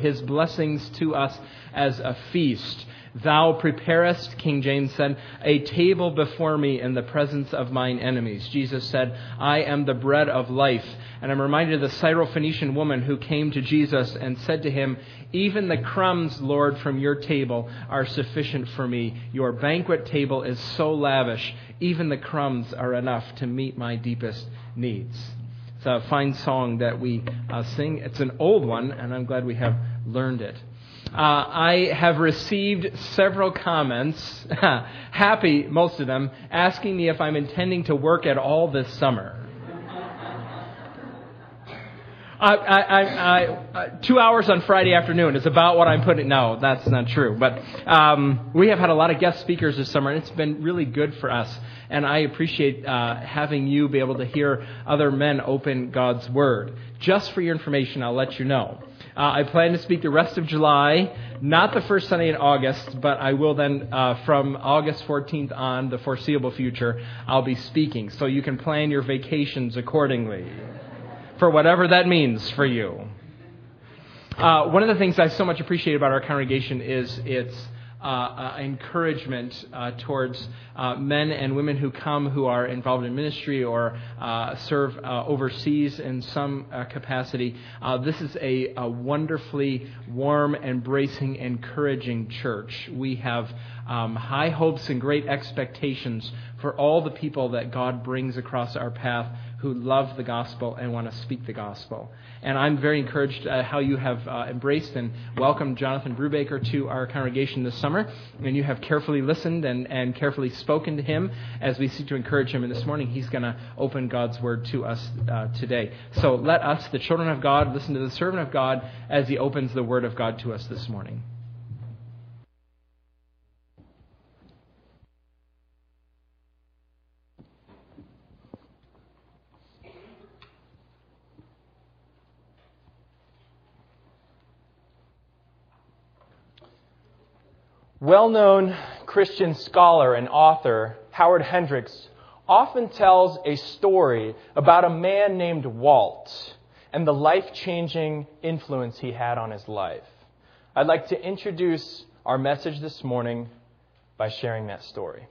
his blessings to us as a feast. Thou preparest, King James said, a table before me in the presence of mine enemies. Jesus said, I am the bread of life. And I'm reminded of the Syrophoenician woman who came to Jesus and said to him, Even the crumbs, Lord, from your table are sufficient for me. Your banquet table is so lavish, even the crumbs are enough to meet my deepest needs. It's a fine song that we uh, sing. It's an old one, and I'm glad we have learned it. Uh, I have received several comments, happy, most of them, asking me if I'm intending to work at all this summer. I, I, I, uh, two hours on Friday afternoon is about what I'm putting. No, that's not true. But um, we have had a lot of guest speakers this summer, and it's been really good for us. And I appreciate uh, having you be able to hear other men open God's Word. Just for your information, I'll let you know. Uh, I plan to speak the rest of July, not the first Sunday in August, but I will then, uh, from August 14th on, the foreseeable future, I'll be speaking. So you can plan your vacations accordingly for whatever that means for you. Uh, one of the things I so much appreciate about our congregation is its uh, uh, encouragement uh, towards uh, men and women who come who are involved in ministry or serve overseas in some capacity. this is a, a, wonderfully warm, embracing, encouraging church. We have um, high hopes and great expectations for all the people that God brings across our path who love the gospel and want to speak the gospel. And I'm very encouraged uh, how you have uh, embraced and welcomed Jonathan Brubaker to our congregation this summer. And you have carefully listened and, and carefully spoken to him as we seek to encourage him. And this morning, he's going to open God's word to us uh, today. So let us, the children of God, listen to the servant of God as he opens the word of God to us this morning. Well known Christian scholar and author Howard Hendricks often tells a story about a man named Walt and the life changing influence he had on his life. I'd like to introduce our message this morning by sharing that story.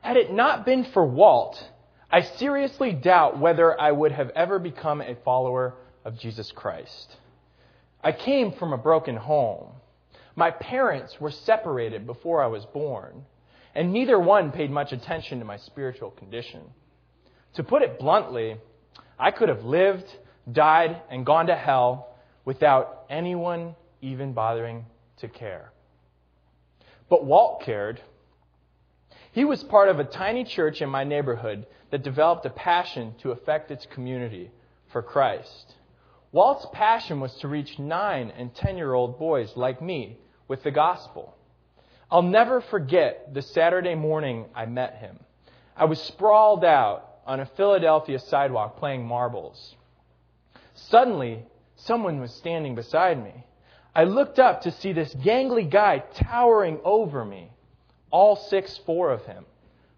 Had it not been for Walt, I seriously doubt whether I would have ever become a follower of Jesus Christ. I came from a broken home. My parents were separated before I was born, and neither one paid much attention to my spiritual condition. To put it bluntly, I could have lived, died, and gone to hell without anyone even bothering to care. But Walt cared. He was part of a tiny church in my neighborhood that developed a passion to affect its community for Christ. Walt's passion was to reach nine and ten year old boys like me with the gospel. I'll never forget the Saturday morning I met him. I was sprawled out on a Philadelphia sidewalk playing marbles. Suddenly, someone was standing beside me. I looked up to see this gangly guy towering over me, all six four of him.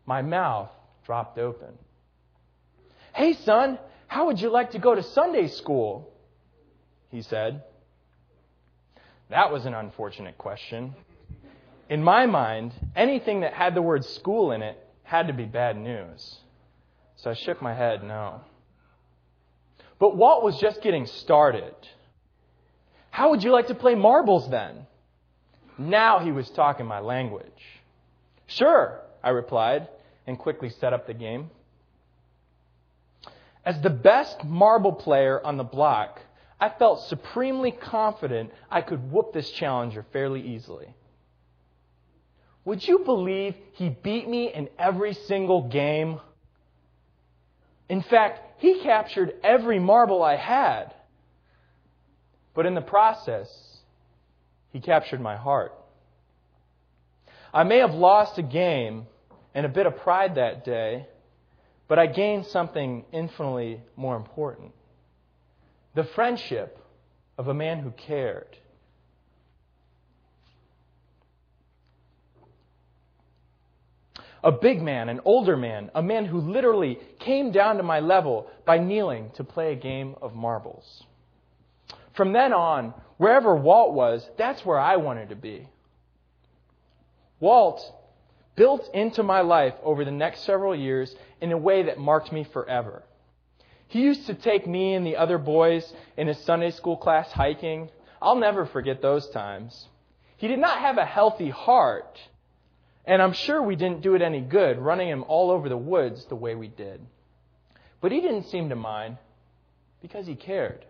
My mouth dropped open. Hey, son, how would you like to go to Sunday school? He said. That was an unfortunate question. In my mind, anything that had the word school in it had to be bad news. So I shook my head, no. But Walt was just getting started. How would you like to play marbles then? Now he was talking my language. Sure, I replied, and quickly set up the game. As the best marble player on the block, I felt supremely confident I could whoop this challenger fairly easily. Would you believe he beat me in every single game? In fact, he captured every marble I had. But in the process, he captured my heart. I may have lost a game and a bit of pride that day, but I gained something infinitely more important the friendship of a man who cared. A big man, an older man, a man who literally came down to my level by kneeling to play a game of marbles. From then on, wherever Walt was, that's where I wanted to be. Walt built into my life over the next several years in a way that marked me forever. He used to take me and the other boys in his Sunday school class hiking. I'll never forget those times. He did not have a healthy heart, and I'm sure we didn't do it any good running him all over the woods the way we did. But he didn't seem to mind because he cared.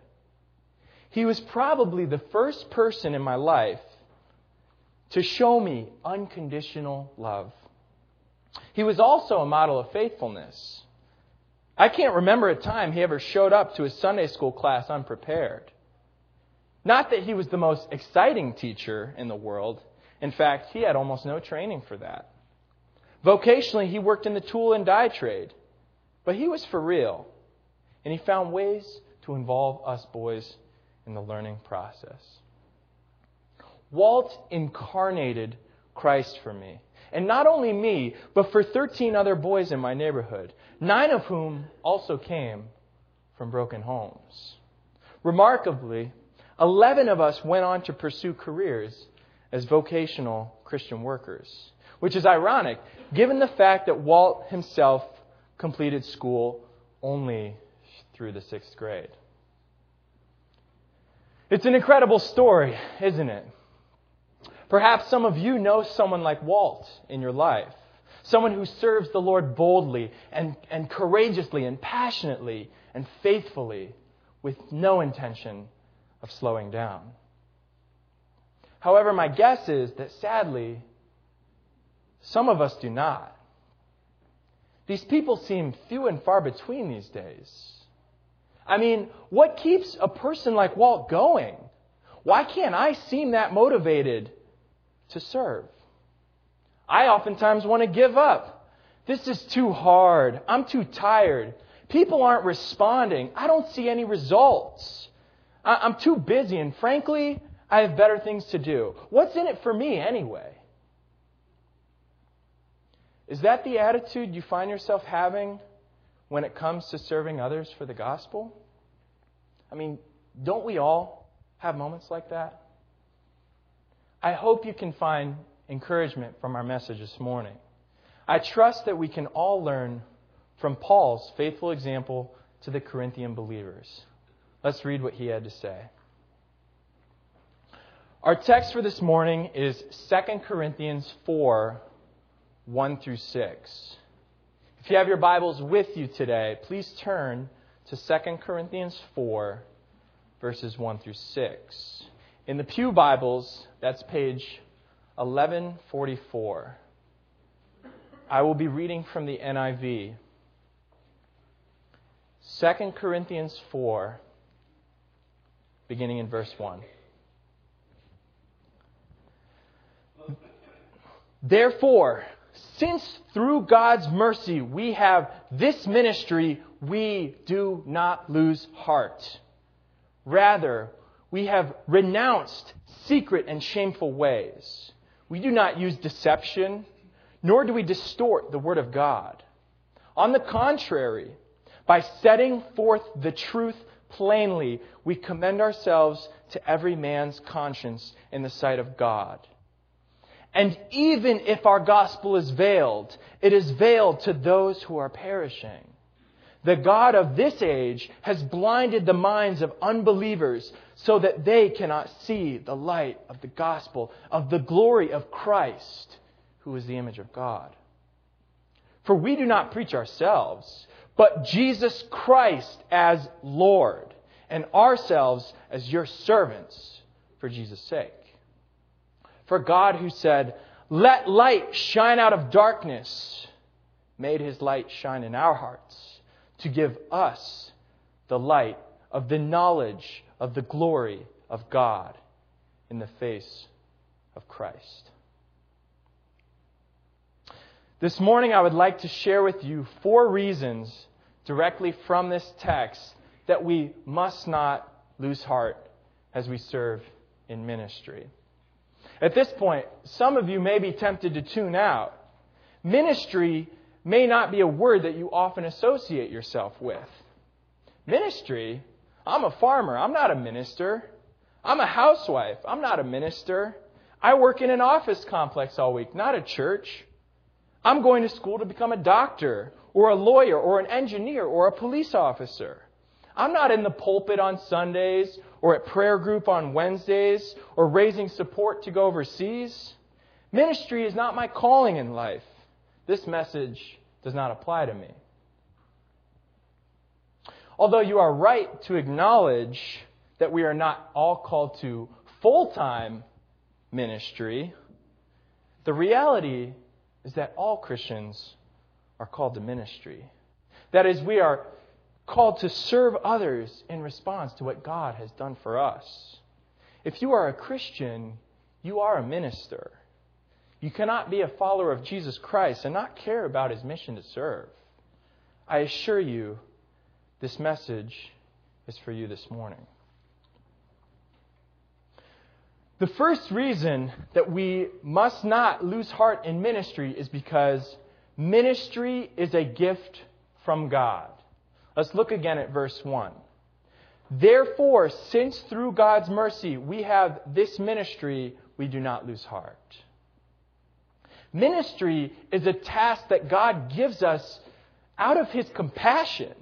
He was probably the first person in my life to show me unconditional love. He was also a model of faithfulness. I can't remember a time he ever showed up to a Sunday school class unprepared. Not that he was the most exciting teacher in the world. In fact, he had almost no training for that. Vocationally, he worked in the tool and die trade. But he was for real. And he found ways to involve us boys in the learning process. Walt incarnated Christ for me. And not only me, but for 13 other boys in my neighborhood, nine of whom also came from broken homes. Remarkably, 11 of us went on to pursue careers as vocational Christian workers, which is ironic given the fact that Walt himself completed school only through the sixth grade. It's an incredible story, isn't it? Perhaps some of you know someone like Walt in your life. Someone who serves the Lord boldly and, and courageously and passionately and faithfully with no intention of slowing down. However, my guess is that sadly, some of us do not. These people seem few and far between these days. I mean, what keeps a person like Walt going? Why can't I seem that motivated to serve. I oftentimes want to give up. This is too hard. I'm too tired. People aren't responding. I don't see any results. I'm too busy, and frankly, I have better things to do. What's in it for me anyway? Is that the attitude you find yourself having when it comes to serving others for the gospel? I mean, don't we all have moments like that? I hope you can find encouragement from our message this morning. I trust that we can all learn from Paul's faithful example to the Corinthian believers. Let's read what he had to say. Our text for this morning is 2 Corinthians 4 1 through 6. If you have your Bibles with you today, please turn to 2 Corinthians 4, verses 1 through 6. In the Pew Bibles, that's page 1144. I will be reading from the NIV. 2 Corinthians 4, beginning in verse 1. Therefore, since through God's mercy we have this ministry, we do not lose heart. Rather, we have renounced secret and shameful ways. We do not use deception, nor do we distort the Word of God. On the contrary, by setting forth the truth plainly, we commend ourselves to every man's conscience in the sight of God. And even if our gospel is veiled, it is veiled to those who are perishing. The God of this age has blinded the minds of unbelievers so that they cannot see the light of the gospel, of the glory of Christ, who is the image of God. For we do not preach ourselves, but Jesus Christ as Lord, and ourselves as your servants for Jesus' sake. For God, who said, Let light shine out of darkness, made his light shine in our hearts to give us the light of the knowledge of the glory of God in the face of Christ. This morning, I would like to share with you four reasons directly from this text that we must not lose heart as we serve in ministry. At this point, some of you may be tempted to tune out. Ministry may not be a word that you often associate yourself with. Ministry I'm a farmer. I'm not a minister. I'm a housewife. I'm not a minister. I work in an office complex all week, not a church. I'm going to school to become a doctor or a lawyer or an engineer or a police officer. I'm not in the pulpit on Sundays or at prayer group on Wednesdays or raising support to go overseas. Ministry is not my calling in life. This message does not apply to me. Although you are right to acknowledge that we are not all called to full time ministry, the reality is that all Christians are called to ministry. That is, we are called to serve others in response to what God has done for us. If you are a Christian, you are a minister. You cannot be a follower of Jesus Christ and not care about his mission to serve. I assure you, this message is for you this morning. The first reason that we must not lose heart in ministry is because ministry is a gift from God. Let's look again at verse 1. Therefore, since through God's mercy we have this ministry, we do not lose heart. Ministry is a task that God gives us out of His compassion.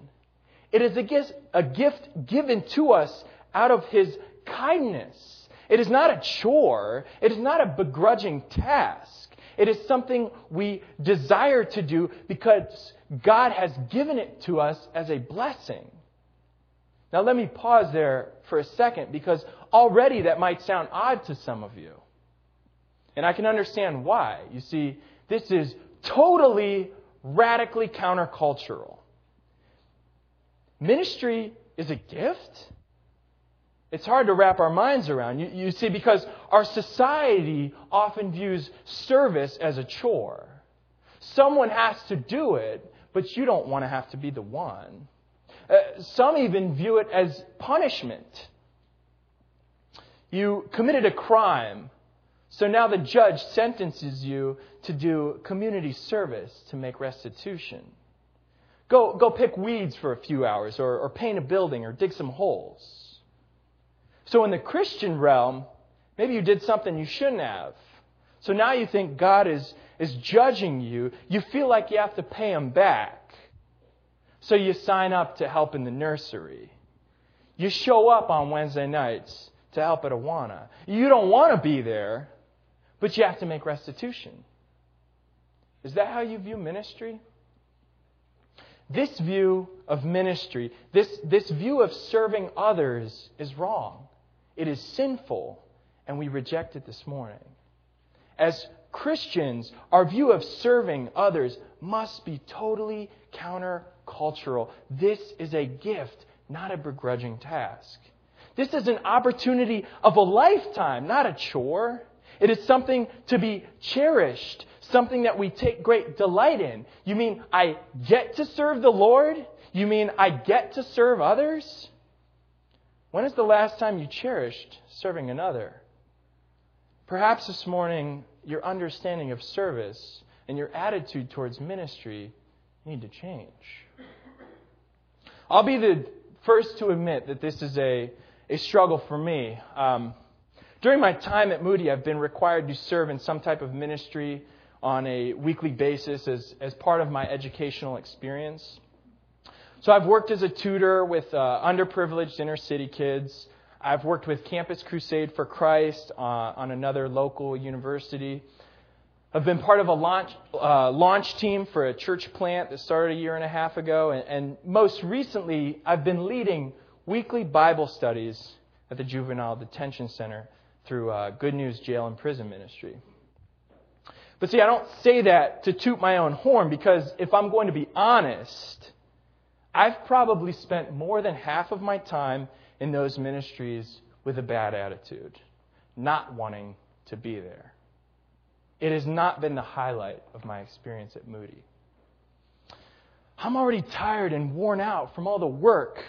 It is a gift, a gift given to us out of His kindness. It is not a chore. It is not a begrudging task. It is something we desire to do because God has given it to us as a blessing. Now, let me pause there for a second because already that might sound odd to some of you. And I can understand why. You see, this is totally, radically countercultural. Ministry is a gift? It's hard to wrap our minds around. You, you, see, because our society often views service as a chore. Someone has to do it, but you don't want to have to be the one. Uh, some even view it as punishment. You committed a crime, so now the judge sentences you to do community service to make restitution. Go, go pick weeds for a few hours, or, or paint a building, or dig some holes. So in the Christian realm, maybe you did something you shouldn't have. So now you think God is, is judging you. You feel like you have to pay him back. So you sign up to help in the nursery. You show up on Wednesday nights to help at Awana. You don't want to be there, but you have to make restitution. Is that how you view ministry? This view of ministry, this, this view of serving others is wrong. It is sinful, and we reject it this morning. As Christians, our view of serving others must be totally countercultural. This is a gift, not a begrudging task. This is an opportunity of a lifetime, not a chore. It is something to be cherished, something that we take great delight in. You mean I get to serve the Lord? You mean I get to serve others? When is the last time you cherished serving another? Perhaps this morning, your understanding of service and your attitude towards ministry need to change. I'll be the first to admit that this is a, a struggle for me. Um, during my time at Moody, I've been required to serve in some type of ministry on a weekly basis as, as part of my educational experience. So I've worked as a tutor with uh, underprivileged inner city kids. I've worked with Campus Crusade for Christ uh, on another local university. I've been part of a launch, uh, launch team for a church plant that started a year and a half ago. And, and most recently, I've been leading weekly Bible studies at the Juvenile Detention Center through uh, Good News Jail and Prison Ministry. But see, I don't say that to toot my own horn because if I'm going to be honest, I've probably spent more than half of my time in those ministries with a bad attitude, not wanting to be there. It has not been the highlight of my experience at Moody. I'm already tired and worn out from all the work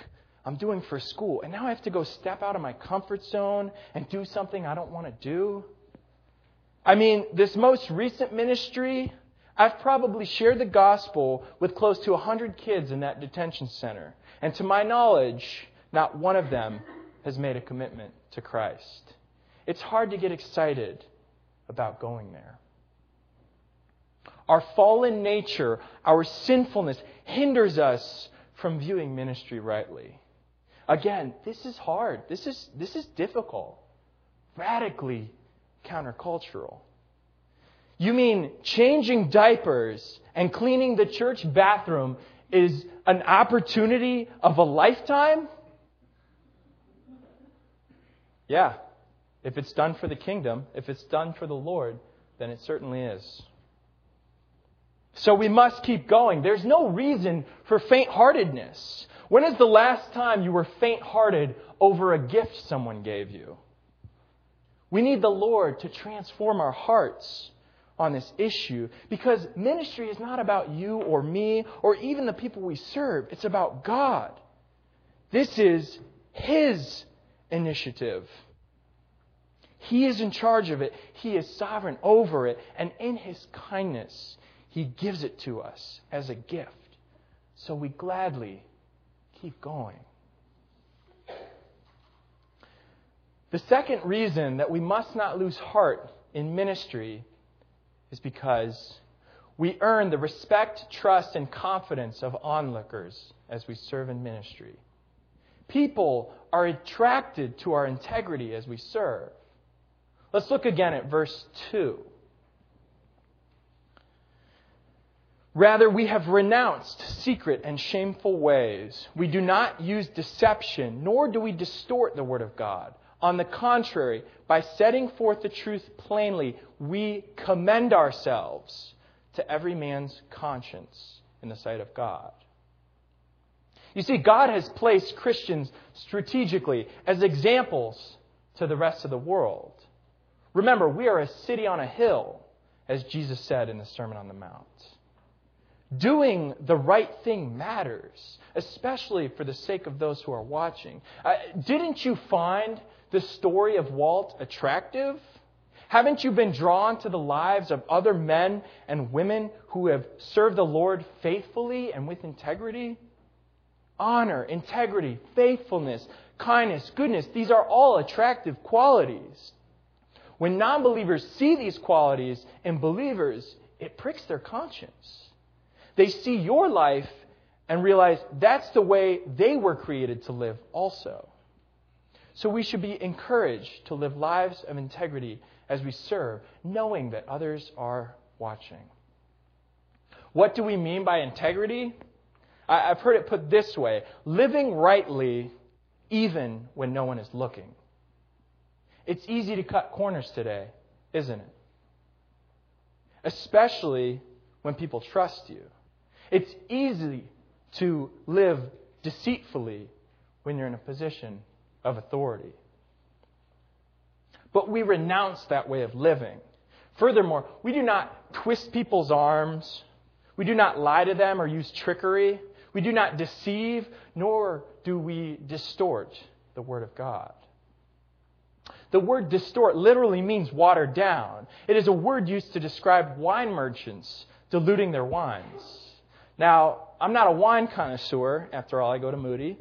I'm doing for school, and now I have to go step out of my comfort zone and do something I don't want to do. I mean, this most recent ministry, I've probably shared the gospel with close to 100 kids in that detention center. And to my knowledge, not one of them has made a commitment to Christ. It's hard to get excited about going there. Our fallen nature, our sinfulness, hinders us from viewing ministry rightly. Again, this is hard. This is, this is difficult. Radically countercultural. You mean changing diapers and cleaning the church bathroom is an opportunity of a lifetime? Yeah. If it's done for the kingdom, if it's done for the Lord, then it certainly is. So we must keep going. There's no reason for faint heartedness. When is the last time you were faint hearted over a gift someone gave you? We need the Lord to transform our hearts on this issue because ministry is not about you or me or even the people we serve. It's about God. This is His initiative. He is in charge of it. He is sovereign over it. And in His kindness, He gives it to us as a gift. So we gladly keep going. The second reason that we must not lose heart in ministry is because we earn the respect, trust, and confidence of onlookers as we serve in ministry. People are attracted to our integrity as we serve. Let's look again at verse 2. Rather, we have renounced secret and shameful ways. We do not use deception, nor do we distort the Word of God. On the contrary, by setting forth the truth plainly, we commend ourselves to every man's conscience in the sight of God. You see, God has placed Christians strategically as examples to the rest of the world. Remember, we are a city on a hill, as Jesus said in the Sermon on the Mount. Doing the right thing matters, especially for the sake of those who are watching. Uh, didn't you find the story of Walt attractive? Haven't you been drawn to the lives of other men and women who have served the Lord faithfully and with integrity? Honor, integrity, faithfulness, kindness, goodness, these are all attractive qualities. When non believers see these qualities in believers, it pricks their conscience. They see your life and realize that's the way they were created to live also. So we should be encouraged to live lives of integrity as we serve, knowing that others are watching. What do we mean by integrity? I've heard it put this way living rightly even when no one is looking. It's easy to cut corners today, isn't it? Especially when people trust you. It's easy to live deceitfully when you're in a position of authority. But we renounce that way of living. Furthermore, we do not twist people's arms. We do not lie to them or use trickery. We do not deceive, nor do we distort the Word of God. The word distort literally means watered down. It is a word used to describe wine merchants diluting their wines. Now, I'm not a wine connoisseur, after all, I go to Moody.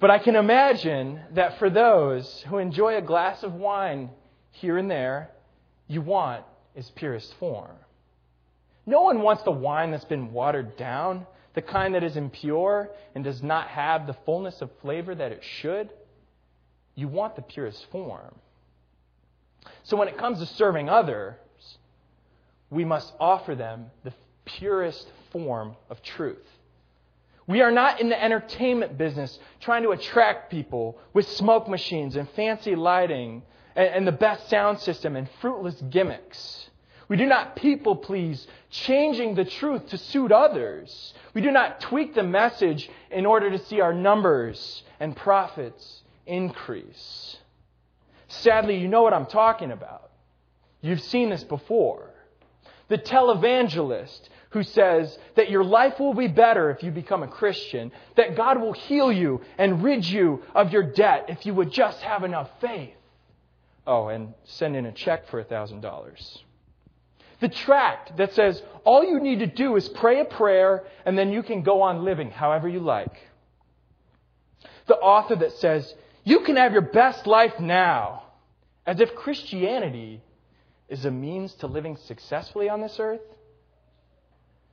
But I can imagine that for those who enjoy a glass of wine here and there, you want its purest form. No one wants the wine that's been watered down, the kind that is impure and does not have the fullness of flavor that it should. You want the purest form. So when it comes to serving others, we must offer them the purest form of truth. We are not in the entertainment business trying to attract people with smoke machines and fancy lighting and, and the best sound system and fruitless gimmicks. We do not people please, changing the truth to suit others. We do not tweak the message in order to see our numbers and profits increase. Sadly, you know what I'm talking about. You've seen this before. The televangelist who says that your life will be better if you become a Christian, that God will heal you and rid you of your debt if you would just have enough faith. Oh, and send in a check for $1,000. The tract that says all you need to do is pray a prayer and then you can go on living however you like. The author that says You can have your best life now, as if Christianity is a means to living successfully on this earth.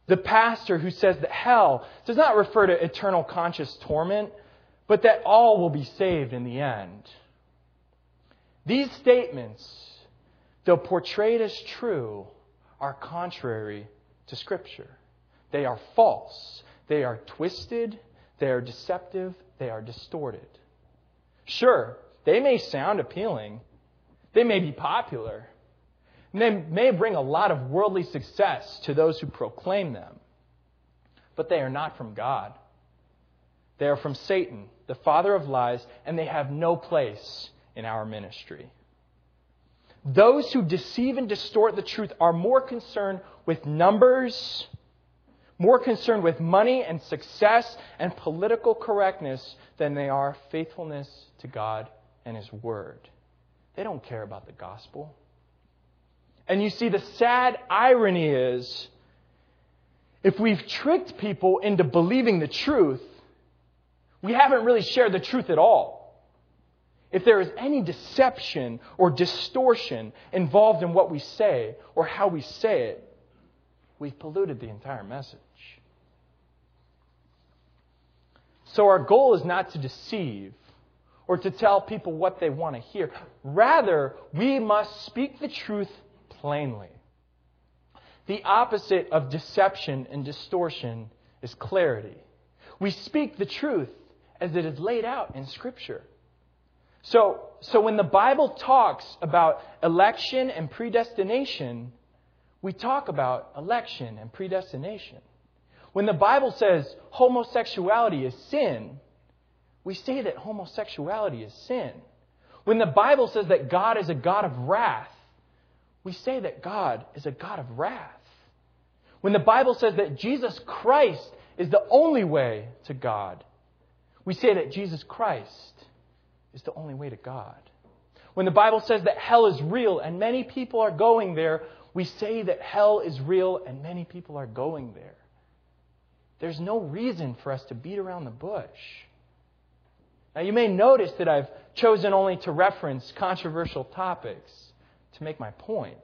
The pastor who says that hell does not refer to eternal conscious torment, but that all will be saved in the end. These statements, though portrayed as true, are contrary to Scripture. They are false. They are twisted. They are deceptive. They are distorted. Sure, they may sound appealing. They may be popular. They may bring a lot of worldly success to those who proclaim them. But they are not from God. They are from Satan, the father of lies, and they have no place in our ministry. Those who deceive and distort the truth are more concerned with numbers, more concerned with money and success and political correctness than they are faithfulness to God and His Word. They don't care about the gospel. And you see, the sad irony is if we've tricked people into believing the truth, we haven't really shared the truth at all. If there is any deception or distortion involved in what we say or how we say it, we've polluted the entire message. So our goal is not to deceive or to tell people what they want to hear. Rather, we must speak the truth plainly. The opposite of deception and distortion is clarity. We speak the truth as it is laid out in Scripture. So, so when the Bible talks about election and predestination, we talk about election and predestination. When the Bible says homosexuality is sin, we say that homosexuality is sin. When the Bible says that God is a God of wrath, we say that God is a God of wrath. When the Bible says that Jesus Christ is the only way to God, we say that Jesus Christ is the only way to God. When the Bible says that hell is real and many people are going there, we say that hell is real and many people are going there. There's no reason for us to beat around the bush. Now, you may notice that I've chosen only to reference controversial topics to make my point.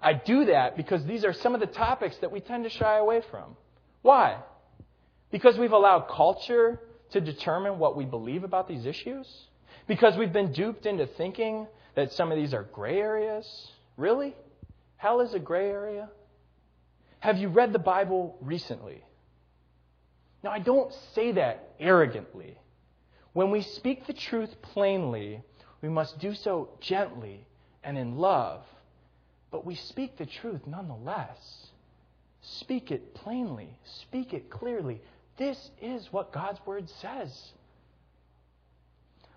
I do that because these are some of the topics that we tend to shy away from. Why? Because we've allowed culture to determine what we believe about these issues? Because we've been duped into thinking that some of these are gray areas? Really? Hell is a gray area? Have you read the Bible recently? Now, I don't say that arrogantly. When we speak the truth plainly, we must do so gently and in love. But we speak the truth nonetheless. Speak it plainly, speak it clearly, this is what God's Word says.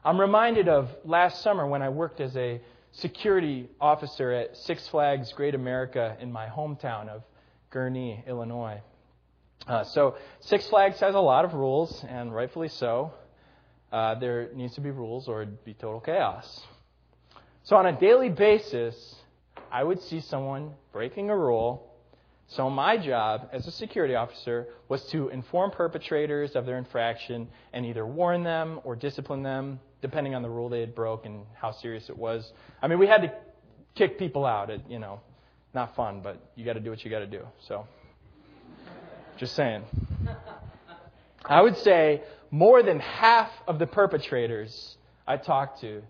I'm reminded of last summer when I worked as a security officer at Six Flags Great America in my hometown of Gurnee, Illinois. Uh, so, Six Flags has a lot of rules, and rightfully so. Uh, there needs to be rules, or it'd be total chaos. So, on a daily basis, I would see someone breaking a rule so, my job as a security officer was to inform perpetrators of their infraction and either warn them or discipline them, depending on the rule they had broke and how serious it was. I mean, we had to kick people out. It, you know, not fun, but you got to do what you got to do. So, just saying. I would say more than half of the perpetrators I talked to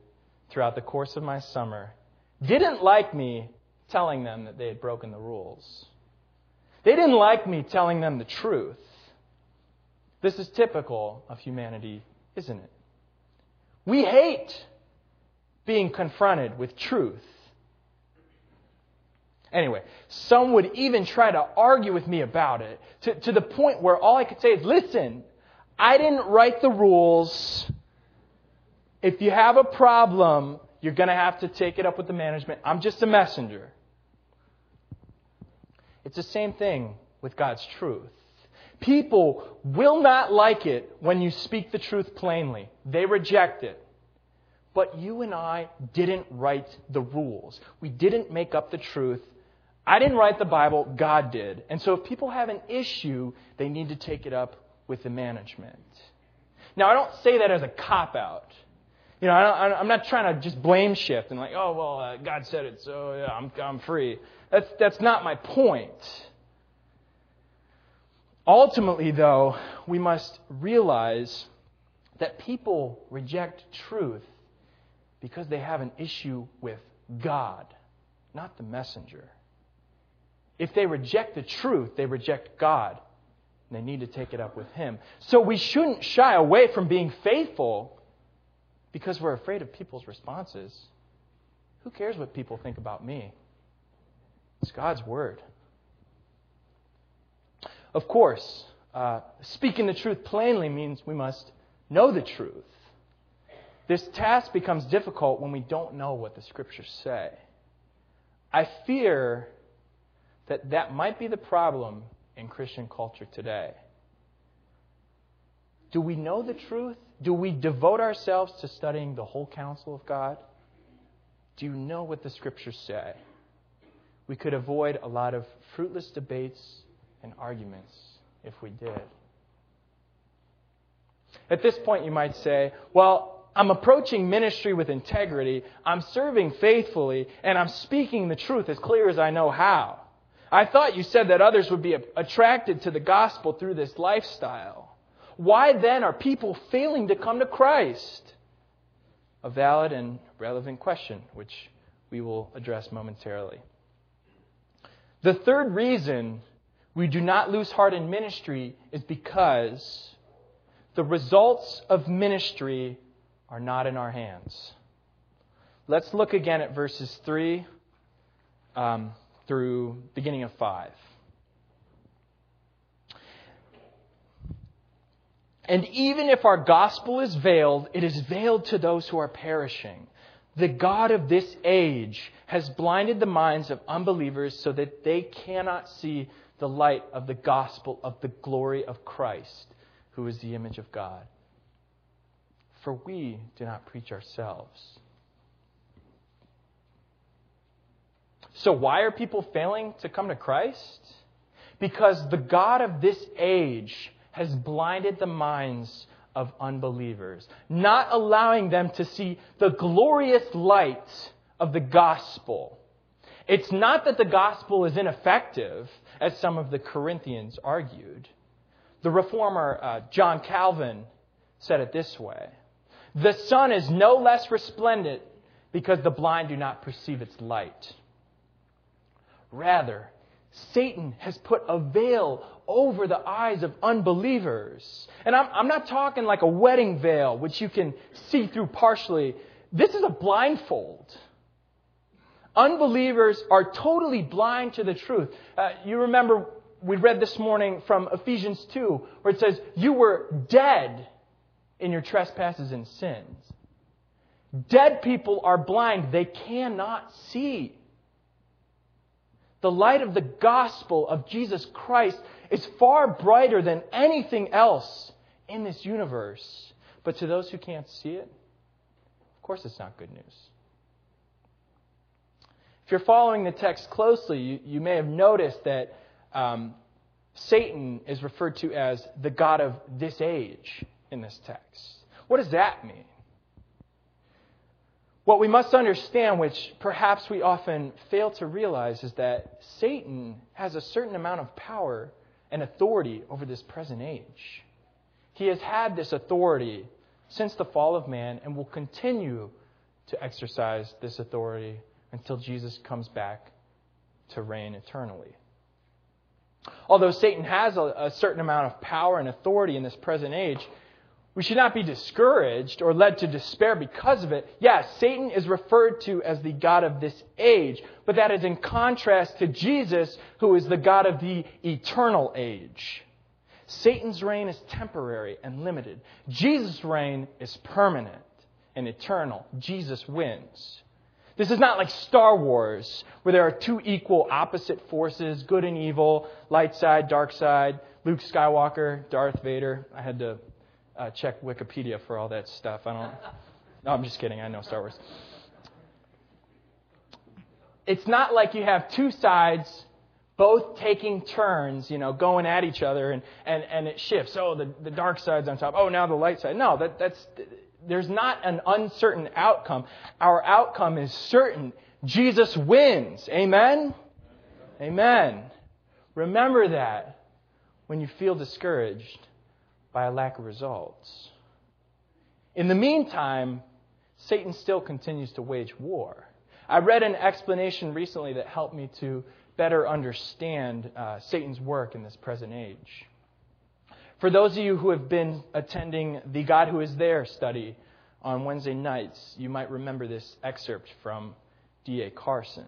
throughout the course of my summer didn't like me telling them that they had broken the rules. They didn't like me telling them the truth. This is typical of humanity, isn't it? We hate being confronted with truth. Anyway, some would even try to argue with me about it to, to the point where all I could say is listen, I didn't write the rules. If you have a problem, you're going to have to take it up with the management. I'm just a messenger. It's the same thing with God's truth. People will not like it when you speak the truth plainly, they reject it. But you and I didn't write the rules. We didn't make up the truth. I didn't write the Bible, God did. And so if people have an issue, they need to take it up with the management. Now, I don't say that as a cop out. You know, I am not trying to just blame shift and like, oh, well, uh, God said it, so yeah, I'm, I'm free. That's, that's not my point. Ultimately, though, we must realize that people reject truth because they have an issue with God, not the messenger. If they reject the truth, they reject God. And they need to take it up with Him. So we shouldn't shy away from being faithful because we're afraid of people's responses. Who cares what people think about me? It's God's Word. Of course, uh, speaking the truth plainly means we must know the truth. This task becomes difficult when we don't know what the Scriptures say. I fear that that might be the problem in Christian culture today. Do we know the truth? Do we devote ourselves to studying the whole counsel of God? Do you know what the Scriptures say? We could avoid a lot of fruitless debates and arguments if we did. At this point, you might say, well, I'm approaching ministry with integrity, I'm serving faithfully, and I'm speaking the truth as clear as I know how. I thought you said that others would be attracted to the gospel through this lifestyle. Why then are people failing to come to Christ? A valid and relevant question, which we will address momentarily. The third reason we do not lose heart in ministry is because the results of ministry are not in our hands. Let's look again at verses 3 um, through beginning of 5. And even if our gospel is veiled, it is veiled to those who are perishing. The God of this age has blinded the minds of unbelievers so that they cannot see the light of the gospel of the glory of Christ, who is the image of God. For we do not preach ourselves. So, why are people failing to come to Christ? Because the God of this age has blinded the minds of unbelievers, not allowing them to see the glorious light of the gospel. It's not that the gospel is ineffective, as some of the Corinthians argued. The reformer uh, John Calvin said it this way The sun is no less resplendent because the blind do not perceive its light. Rather, Satan has put a veil over the eyes of unbelievers. And I'm, I'm, not talking like a wedding veil, which you can see through partially. This is a blindfold. Unbelievers are totally blind to the truth. Uh, you remember we read this morning from Ephesians 2, where it says, You were dead in your trespasses and sins. Dead people are blind, they cannot see. The light of the gospel of Jesus Christ is far brighter than anything else in this universe. But to those who can't see it, of course, it's not good news. If you're following the text closely, you, you may have noticed that um, Satan is referred to as the God of this age in this text. What does that mean? What we must understand, which perhaps we often fail to realize, is that Satan has a certain amount of power and authority over this present age. He has had this authority since the fall of man and will continue to exercise this authority until Jesus comes back to reign eternally. Although Satan has a, a, certain amount of power and authority in this present age, we should not be discouraged or led to despair because of it. Yes, Satan is referred to as the God of this age, but that is in contrast to Jesus, who is the God of the eternal age. Satan's reign is temporary and limited. Jesus' reign is permanent and eternal. Jesus wins. This is not like Star Wars, where there are two equal opposite forces, good and evil, light side, dark side, Luke Skywalker, Darth Vader. I had to uh, check Wikipedia for all that stuff. I don't. No, I'm just kidding. I know Star Wars. It's not like you have two sides both taking turns, you know, going at each other and, and, and it shifts. Oh, the, the dark side's on top. Oh, now the light side. No, that, that's, there's not an uncertain outcome. Our outcome is certain. Jesus wins. Amen? Amen. Remember that when you feel discouraged by a lack of results. In the meantime, Satan still continues to wage war. I read an explanation recently that helped me to better understand uh, Satan's work in this present age. For those of you who have been attending the God Who Is There study on Wednesday nights, you might remember this excerpt from D.A. Carson.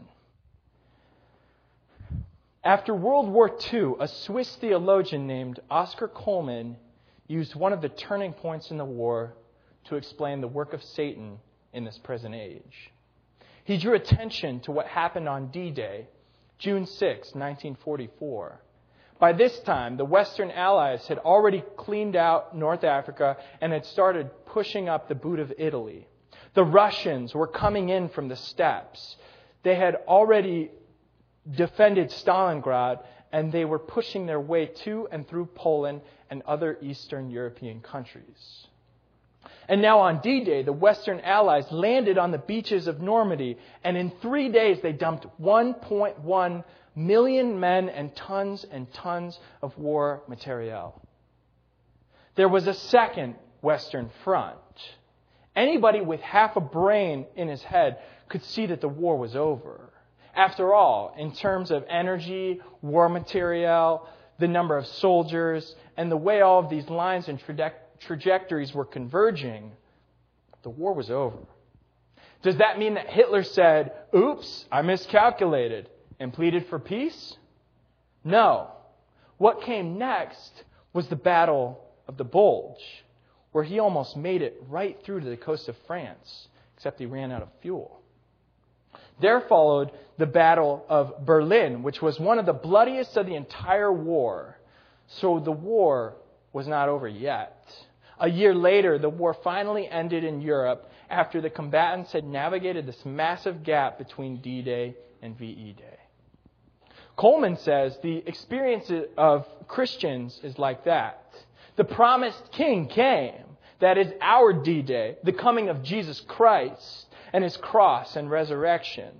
After World War II, a Swiss theologian named Oscar Cullmann used one of the turning points in the war to explain the work of Satan in this present age. He drew attention to what happened on D Day, June 6, 1944. By this time, the Western Allies had already cleaned out North Africa and had started pushing up the boot of Italy. The Russians were coming in from the steppes. They had already defended Stalingrad and they were pushing their way to and through Poland and other Eastern European countries. And now on D Day, the Western Allies landed on the beaches of Normandy, and in three days they dumped 1.1 million men and tons and tons of war materiel. There was a second Western Front. Anybody with half a brain in his head could see that the war was over. After all, in terms of energy, war material, the number of soldiers, and the way all of these lines and trajectories were converging, the war was over. Does that mean that Hitler said, oops, I miscalculated, and pleaded for peace? No. What came next was the Battle of the Bulge, where he almost made it right through to the coast of France, except he ran out of fuel. There followed the Battle of Berlin, which was one of the bloodiest of the entire war. So the war was not over yet. A year later, the war finally ended in Europe after the combatants had navigated this massive gap between D Day and VE Day. Coleman says the experience of Christians is like that. The promised king came. That is our D Day, the coming of Jesus Christ and his cross and resurrection.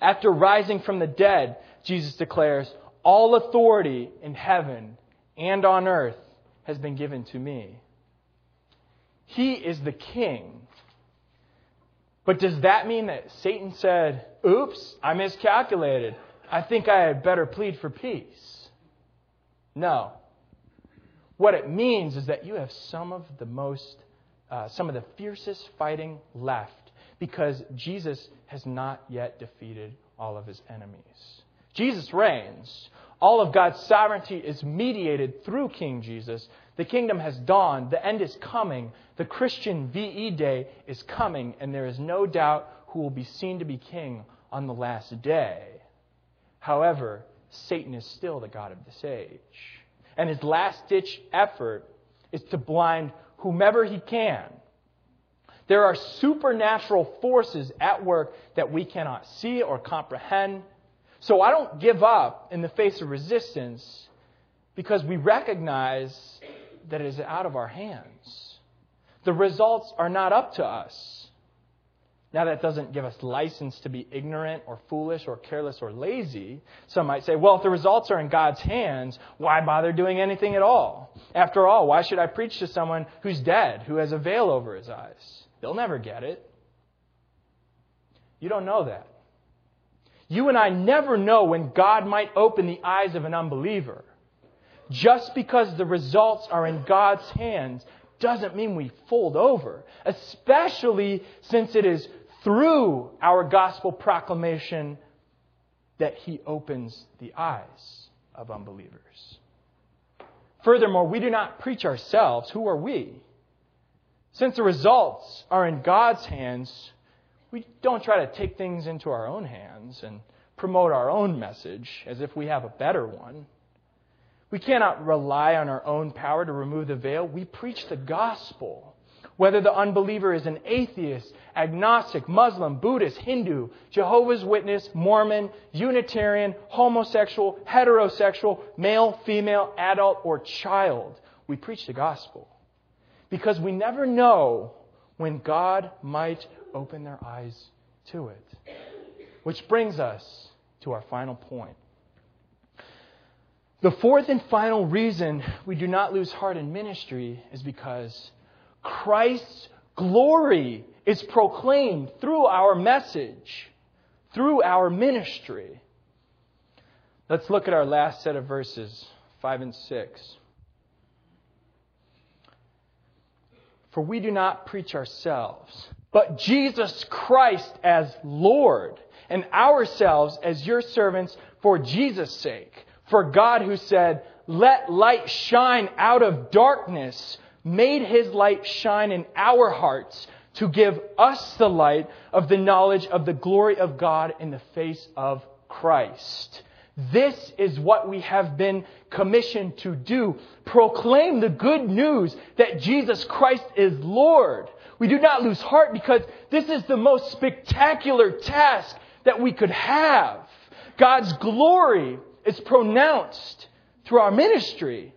After rising from the dead, Jesus declares, All authority in heaven and on earth has been given to me. He is the king. But does that mean that Satan said, Oops, I miscalculated. I think I had better plead for peace? No. What it means is that you have some of the most, uh, some of the fiercest fighting left because Jesus has not yet defeated all of his enemies. Jesus reigns. All of God's sovereignty is mediated through King Jesus. The kingdom has dawned. The end is coming. The Christian VE day is coming, and there is no doubt who will be seen to be king on the last day. However, Satan is still the God of this age. And his last ditch effort is to blind whomever he can. There are supernatural forces at work that we cannot see or comprehend. So I don't give up in the face of resistance because we recognize that it is out of our hands. The results are not up to us. Now, that doesn't give us license to be ignorant or foolish or careless or lazy. Some might say, well, if the results are in God's hands, why bother doing anything at all? After all, why should I preach to someone who's dead, who has a veil over his eyes? They'll never get it. You don't know that. You and I never know when God might open the eyes of an unbeliever. Just because the results are in God's hands doesn't mean we fold over, especially since it is through our gospel proclamation that He opens the eyes of unbelievers. Furthermore, we do not preach ourselves. Who are we? Since the results are in God's hands, we don't try to take things into our own hands and promote our own message as if we have a better one. We cannot rely on our own power to remove the veil. We preach the gospel. Whether the unbeliever is an atheist, agnostic, Muslim, Buddhist, Hindu, Jehovah's Witness, Mormon, Unitarian, homosexual, heterosexual, male, female, adult, or child, we preach the gospel. Because we never know when God might open their eyes to it. Which brings us to our final point. The fourth and final reason we do not lose heart in ministry is because Christ's glory is proclaimed through our message, through our ministry. Let's look at our last set of verses, 5 and 6. For we do not preach ourselves, but Jesus Christ as Lord, and ourselves as your servants for Jesus' sake. For God, who said, Let light shine out of darkness, made his light shine in our hearts to give us the light of the knowledge of the glory of God in the face of Christ. This is what we have been commissioned to do. Proclaim the good news that Jesus Christ is Lord. We do not lose heart because this is the most spectacular task that we could have. God's glory is pronounced through our ministry.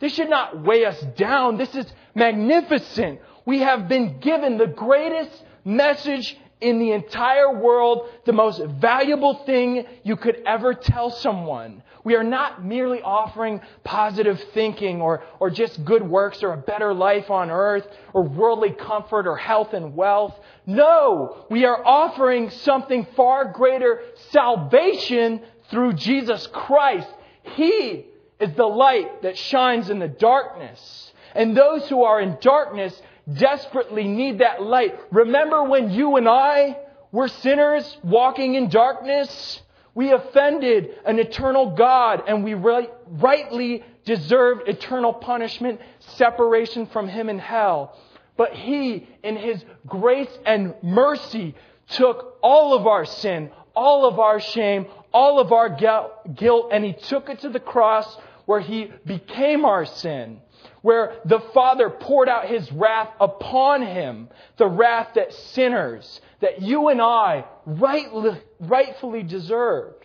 This should not weigh us down. This is magnificent. We have been given the greatest message in the entire world, the most valuable thing you could ever tell someone. We are not merely offering positive thinking or, or just good works or a better life on earth or worldly comfort or health and wealth. No, we are offering something far greater salvation through Jesus Christ. He is the light that shines in the darkness. And those who are in darkness desperately need that light. Remember when you and I were sinners walking in darkness? We offended an eternal God and we right, rightly deserved eternal punishment, separation from Him in hell. But He, in His grace and mercy, took all of our sin, all of our shame, all of our guilt, and He took it to the cross where He became our sin where the Father poured out his wrath upon him, the wrath that sinners, that you and I rightly, rightfully deserved.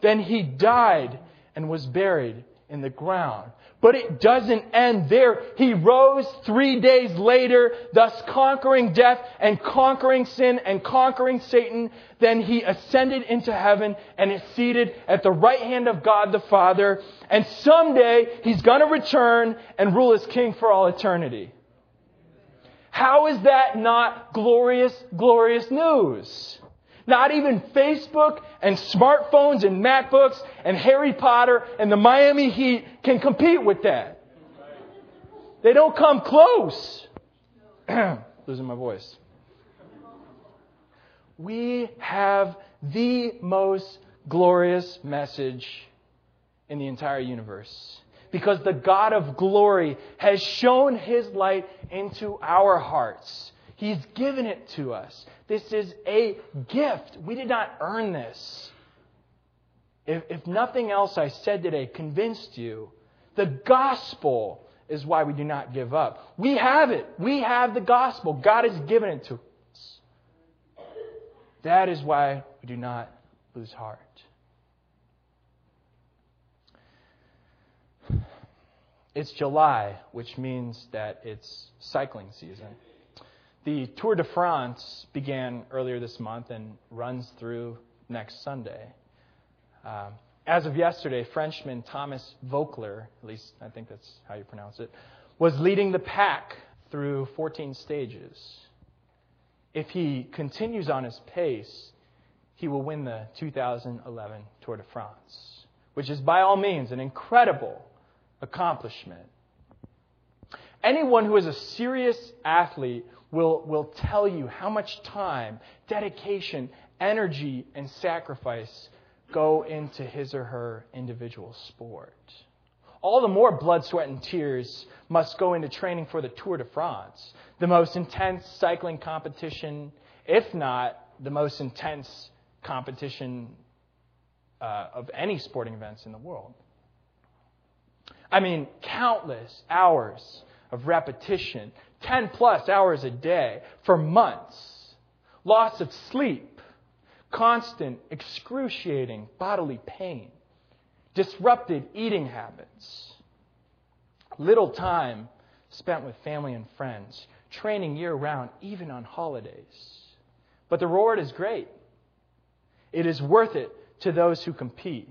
Then he died and was buried in the ground. But it doesn't end there. He rose three days later, thus conquering death and conquering sin and conquering Satan. Then he ascended into heaven and is seated at the right hand of God the Father. And someday he's going to return and rule as king for all eternity. How is that not glorious, glorious news? Not even Facebook and smartphones and MacBooks and Harry Potter and the Miami Heat can compete with that. They don't come close. Losing my voice. We have the most glorious message in the entire universe. Because the God of glory has shown his light into our hearts. He's given it to us. This is a gift. We did not earn this. If, if nothing else I said today convinced you, the gospel is why we do not give up. We have it. We have the gospel. God has given it to us. That is why we do not lose heart. It's July, which means that it's cycling season. The Tour de France began earlier this month and runs through next Sunday. Um, as of yesterday, Frenchman Thomas Voeckler, at least I think that's how you pronounce it, was leading the pack through 14 stages. If he continues on his pace, he will win the 2011 Tour de France, which is by all means an incredible accomplishment. Anyone who is a serious athlete will, will tell you how much time, dedication, energy, and sacrifice go into his or her individual sport. All the more blood, sweat, and tears must go into training for the Tour de France, the most intense cycling competition, if not the most intense competition uh, of any sporting events in the world. I mean, countless hours of repetition, 10 plus hours a day for months, loss of sleep, constant, excruciating bodily pain, disrupted eating habits, little time spent with family and friends, training year round, even on holidays. But the reward is great. It is worth it to those who compete.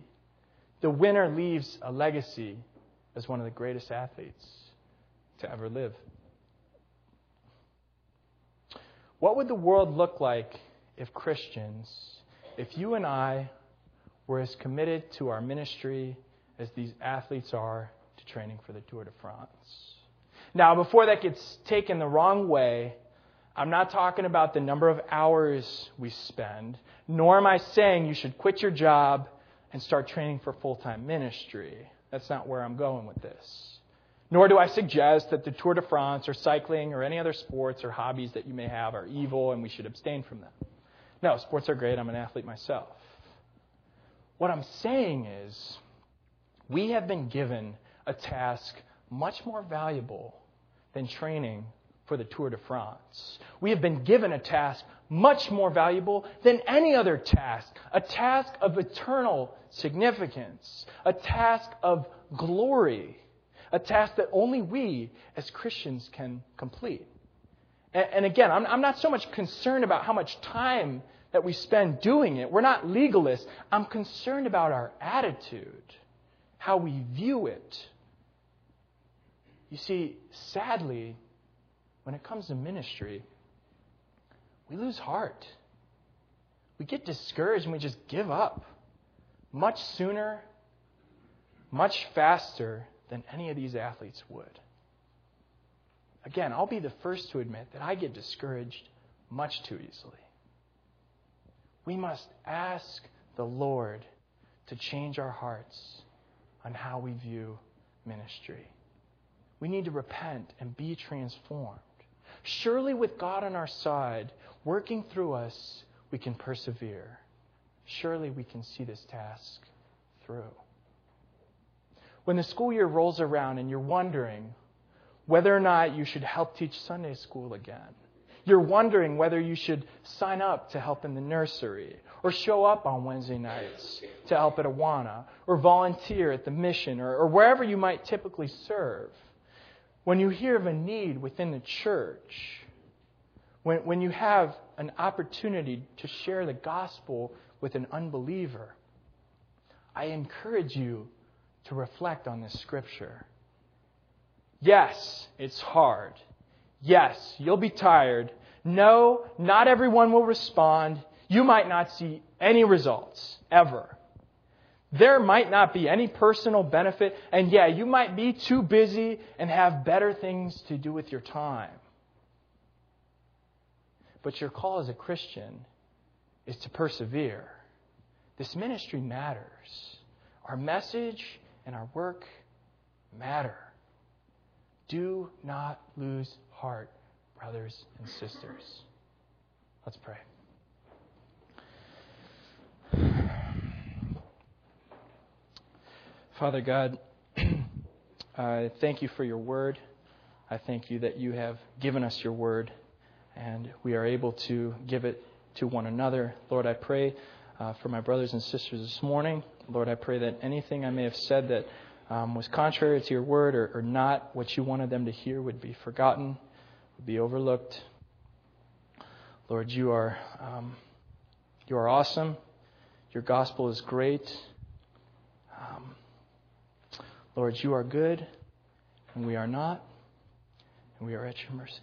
The winner leaves a legacy as one of the greatest athletes to ever live. What would the world look like if Christians, if you and I were as committed to our ministry as these athletes are to training for the Tour de France? Now, before that gets taken the wrong way, I'm not talking about the number of hours we spend, nor am I saying you should quit your job and start training for full time ministry. That's not where I'm going with this. Nor do I suggest that the Tour de France or cycling or any other sports or hobbies that you may have are evil and we should abstain from them. No, sports are great. I'm an athlete myself. What I'm saying is, we have been given a task much more valuable than training for the Tour de France. We have been given a task much more valuable than any other task, a task of eternal significance, a task of glory a task that only we as Christians can complete. And, and again, I'm, I'm not so much concerned about how much time that we spend doing it. We're not legalists. I'm concerned about our attitude, how we view it. You see, sadly, when it comes to ministry, we lose heart. We get discouraged and we just give up much sooner, much faster than any of these athletes would. Again, I'll be the first to admit that I get discouraged much too easily. We must ask the Lord to change our hearts on how we view ministry. We need to repent and be transformed. Surely, with God on our side, working through us, we can persevere. Surely, we can see this task through when the school year rolls around and you're wondering whether or not you should help teach Sunday school again. You're wondering whether you should sign up to help in the nursery, or show up on Wednesday nights to help at Awana, or volunteer at the mission, or, or wherever you might typically serve. When you hear of a need within the church, when, when you have an opportunity to share the gospel with an unbeliever, I encourage you to reflect on this scripture. Yes, it's hard. Yes, you'll be tired. No, not everyone will respond. You might not see any results, ever. There might not be any personal benefit, and yeah, you might be too busy and have better things to do with your time. But your call as a Christian is to persevere. This ministry matters. Our message and our work matter. Do not lose heart, brothers and sisters. Let's pray. Father God, I thank you for your word. I thank you that you have given us your word and we are able to give it to one another. Lord, I pray uh, for my brothers and sisters this morning. Lord, I pray that anything I may have said that um, was contrary to your word or, or not what you wanted them to hear would be forgotten, would be overlooked. Lord, you are, um, you are awesome. Your gospel is great. Um, Lord, you are good, and we are not, and we are at your mercy.